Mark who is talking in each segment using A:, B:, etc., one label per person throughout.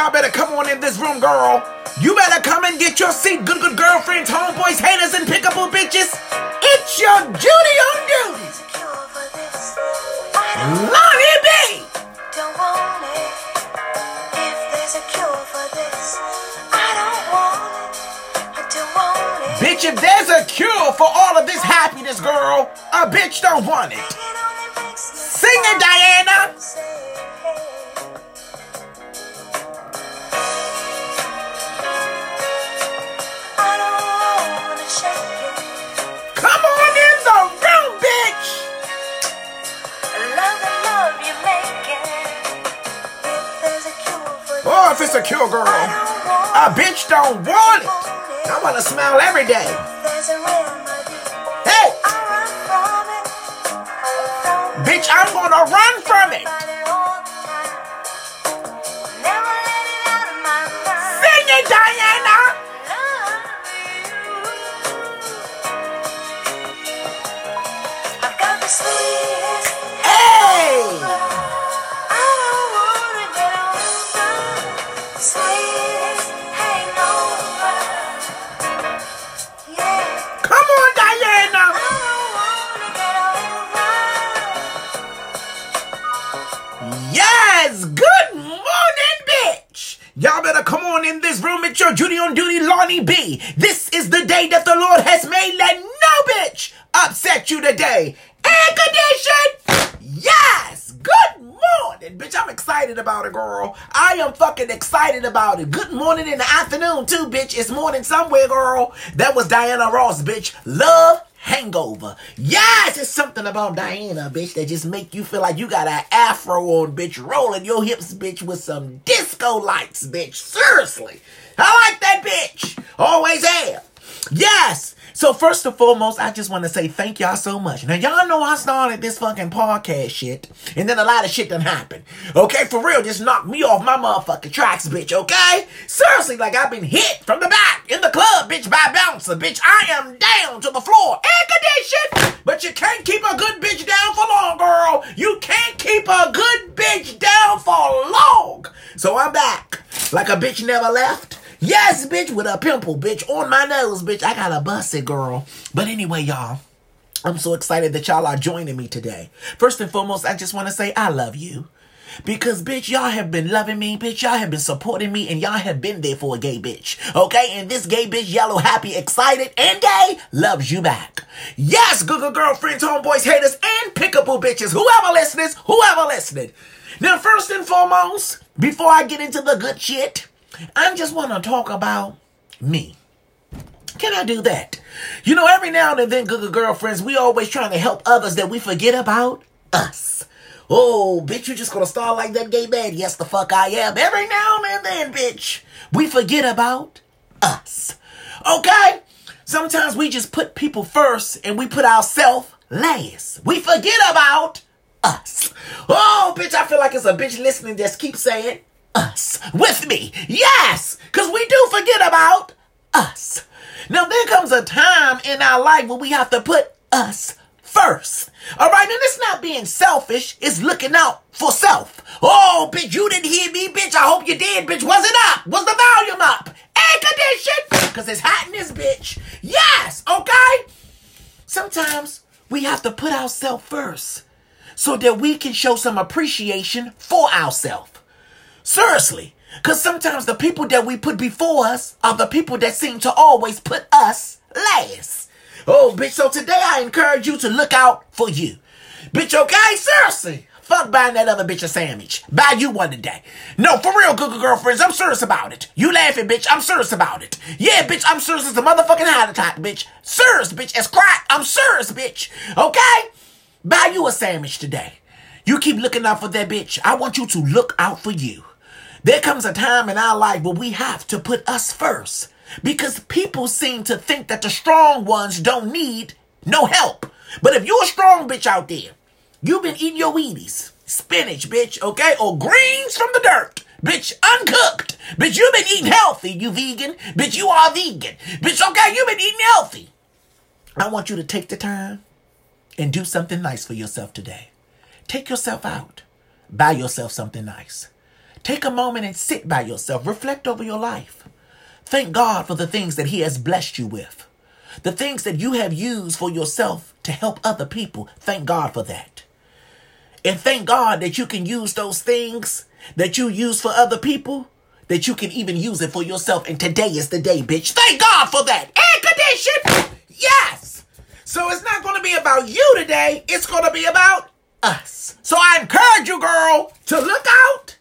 A: y'all better come on in this room, girl. You better come and get your seat, good, good girlfriends, homeboys, haters, and pickable bitches. It's your Judy on duty. Lonnie B.
B: Don't want it. If there's a cure for this, I don't want it. I don't want it.
A: Bitch, if there's a cure for all of this happiness, girl, a bitch don't want it.
B: It only makes me
A: Sing it, Diana.
B: A
A: bitch don't want it. I want to smile every day.
B: There's a remedy.
A: Hey,
B: I run from it. From
A: bitch, I'm gonna run from it. Y'all better come on in this room. It's your Judy on duty, Lonnie B. This is the day that the Lord has made. Let no bitch upset you today. Air condition. Yes, good morning, bitch. I'm excited about it, girl. I am fucking excited about it. Good morning in the afternoon, too, bitch. It's morning somewhere, girl. That was Diana Ross, bitch. Love hangover. Yes, it's something about Diana, bitch, that just make you feel like you got an afro on, bitch, rolling your hips, bitch, with some disco lights, bitch. Seriously. I like that bitch. Always have. Yes. So first and foremost, I just want to say thank y'all so much. Now y'all know I started this fucking podcast shit, and then a lot of shit done happened. Okay, for real, just knocked me off my motherfucking tracks, bitch. Okay, seriously, like I've been hit from the back in the club, bitch, by a bouncer, bitch. I am down to the floor, air conditioned, but you can't keep a good bitch down for long, girl. You can't keep a good bitch down for long. So I'm back, like a bitch never left. Yes, bitch, with a pimple, bitch, on my nose, bitch. I got a busted, girl. But anyway, y'all, I'm so excited that y'all are joining me today. First and foremost, I just want to say I love you. Because, bitch, y'all have been loving me, bitch. Y'all have been supporting me, and y'all have been there for a gay bitch. Okay? And this gay bitch, yellow, happy, excited, and gay, loves you back. Yes, Google girlfriends, homeboys, haters, and pickable bitches. Whoever listens, whoever listening. Now, first and foremost, before I get into the good shit, I just want to talk about me. Can I do that? You know, every now and then, good girlfriends, we always trying to help others that we forget about us. Oh, bitch, you just gonna start like that gay man? Yes, the fuck I am. Every now and then, bitch, we forget about us. Okay? Sometimes we just put people first and we put ourselves last. We forget about us. Oh, bitch, I feel like it's a bitch listening that keeps saying us with me. Yes, because we do forget about us. Now, there comes a time in our life where we have to put us first. All right, and it's not being selfish, it's looking out for self. Oh, bitch, you didn't hear me, bitch. I hope you did, bitch. Was it up? Was the volume up? Air condition? Because it's hot in this bitch. Yes, okay? Sometimes we have to put ourselves first so that we can show some appreciation for ourselves. Seriously. Because sometimes the people that we put before us are the people that seem to always put us last. Oh, bitch, so today I encourage you to look out for you. Bitch, okay? Seriously. Fuck buying that other bitch a sandwich. Buy you one today. No, for real, Google girlfriends, I'm serious about it. You laughing, bitch, I'm serious about it. Yeah, bitch, I'm serious as a motherfucking heart attack, bitch. Serious, bitch, as crack, I'm serious, bitch. Okay? Buy you a sandwich today. You keep looking out for that bitch. I want you to look out for you. There comes a time in our life where we have to put us first because people seem to think that the strong ones don't need no help. But if you're a strong bitch out there, you've been eating your Wheaties, spinach, bitch, okay, or greens from the dirt, bitch, uncooked, bitch, you've been eating healthy, you vegan, bitch, you are vegan, bitch, okay, you've been eating healthy. I want you to take the time and do something nice for yourself today. Take yourself out. Buy yourself something nice. Take a moment and sit by yourself. Reflect over your life. Thank God for the things that He has blessed you with. The things that you have used for yourself to help other people. Thank God for that. And thank God that you can use those things that you use for other people, that you can even use it for yourself. And today is the day, bitch. Thank God for that. Air condition. Yes. So it's not going to be about you today. It's going to be about us. So I encourage you, girl, to look out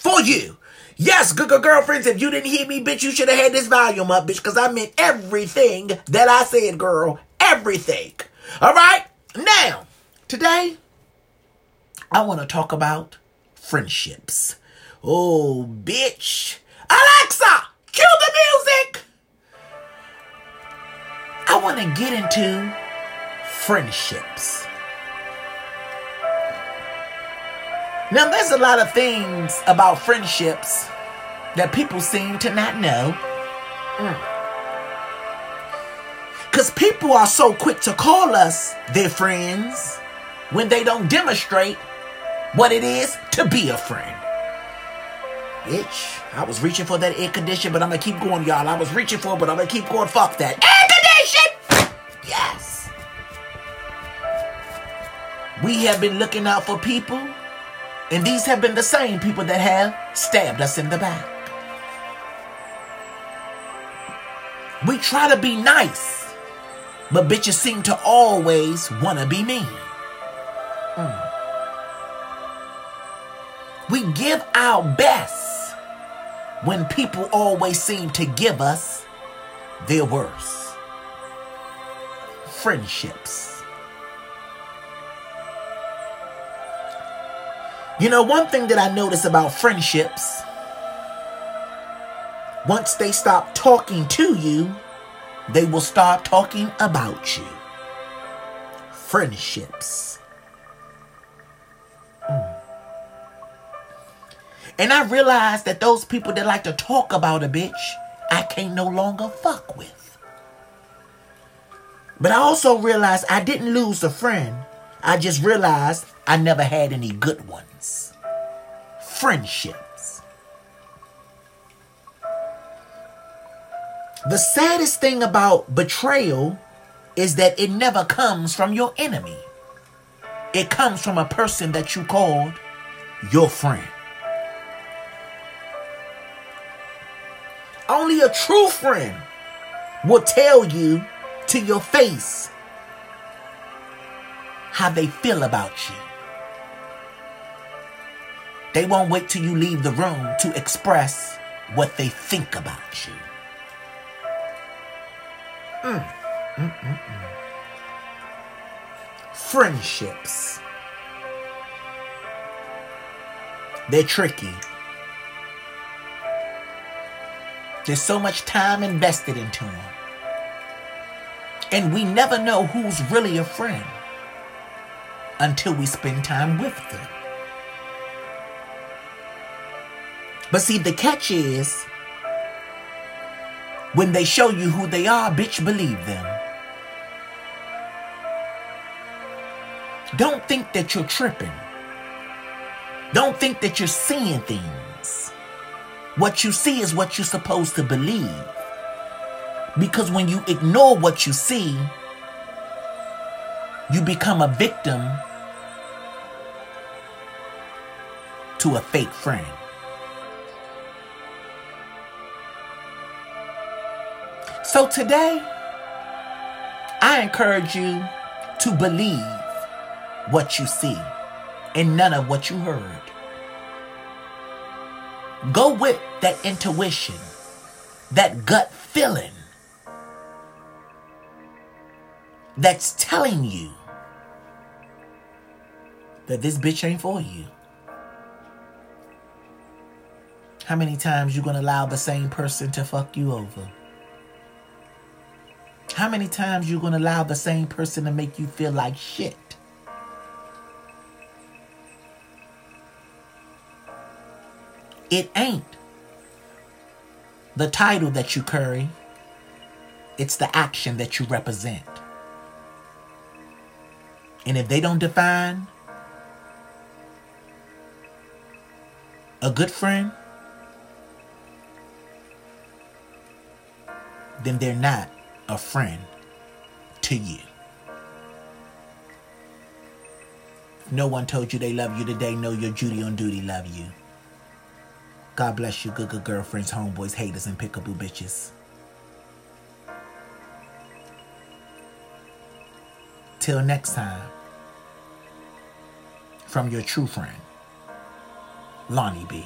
A: for you. Yes, good, good girlfriends, if you didn't hear me, bitch, you should have had this volume up, bitch, because I meant everything that I said, girl. Everything. All right? Now, today, I want to talk about friendships. Oh, bitch. Alexa, cue the music. I want to get into friendships. Now, there's a lot of things about friendships that people seem to not know. Mm. Because people are so quick to call us their friends when they don't demonstrate what it is to be a friend. Bitch, I was reaching for that air condition, but I'm gonna keep going, y'all. I was reaching for it, but I'm gonna keep going. Fuck that. Air condition! Yes. We have been looking out for people, and these have been the same people that have stabbed us in the back. We try to be nice, but bitches seem to always wanna be mean. Mm. We give our best when people always seem to give us their worst. Friendships. You know, one thing that I notice about friendships, once they stop talking to you, they will start talking about you. Friendships. Mm. And I realized that those people that like to talk about a bitch, I can't no longer fuck with. But I also realized I didn't lose a friend. I just realized I never had any good ones. Friendships. The saddest thing about betrayal is that it never comes from your enemy. It comes from a person that you called your friend. Only a true friend will tell you to your face how they feel about you. They won't wait till you leave the room to express what they think about you. Mm, mm, mm, mm. Friendships. They're tricky. There's so much time invested into them. And we never know who's really a friend until we spend time with them. But see, the catch is when they show you who they are, bitch, believe them. Don't think that you're tripping. Don't think that you're seeing things. What you see is what you're supposed to believe. Because when you ignore what you see, you become a victim to a fake friend. So today, I encourage you to believe what you see and none of what you heard. Go with that intuition, that gut feeling that's telling you that this bitch ain't for you. How many times you gonna allow the same person to fuck you over? How many times you gonna allow the same person to make you feel like shit? It ain't the title that you carry, it's the action that you represent. And if they don't define a good friend, then they're not a friend to you. No one told you they love you today, know your Judy on duty love you. God bless you, good, good girlfriends, homeboys, haters, and pickable bitches. Till next time, from your true friend, Lonnie B.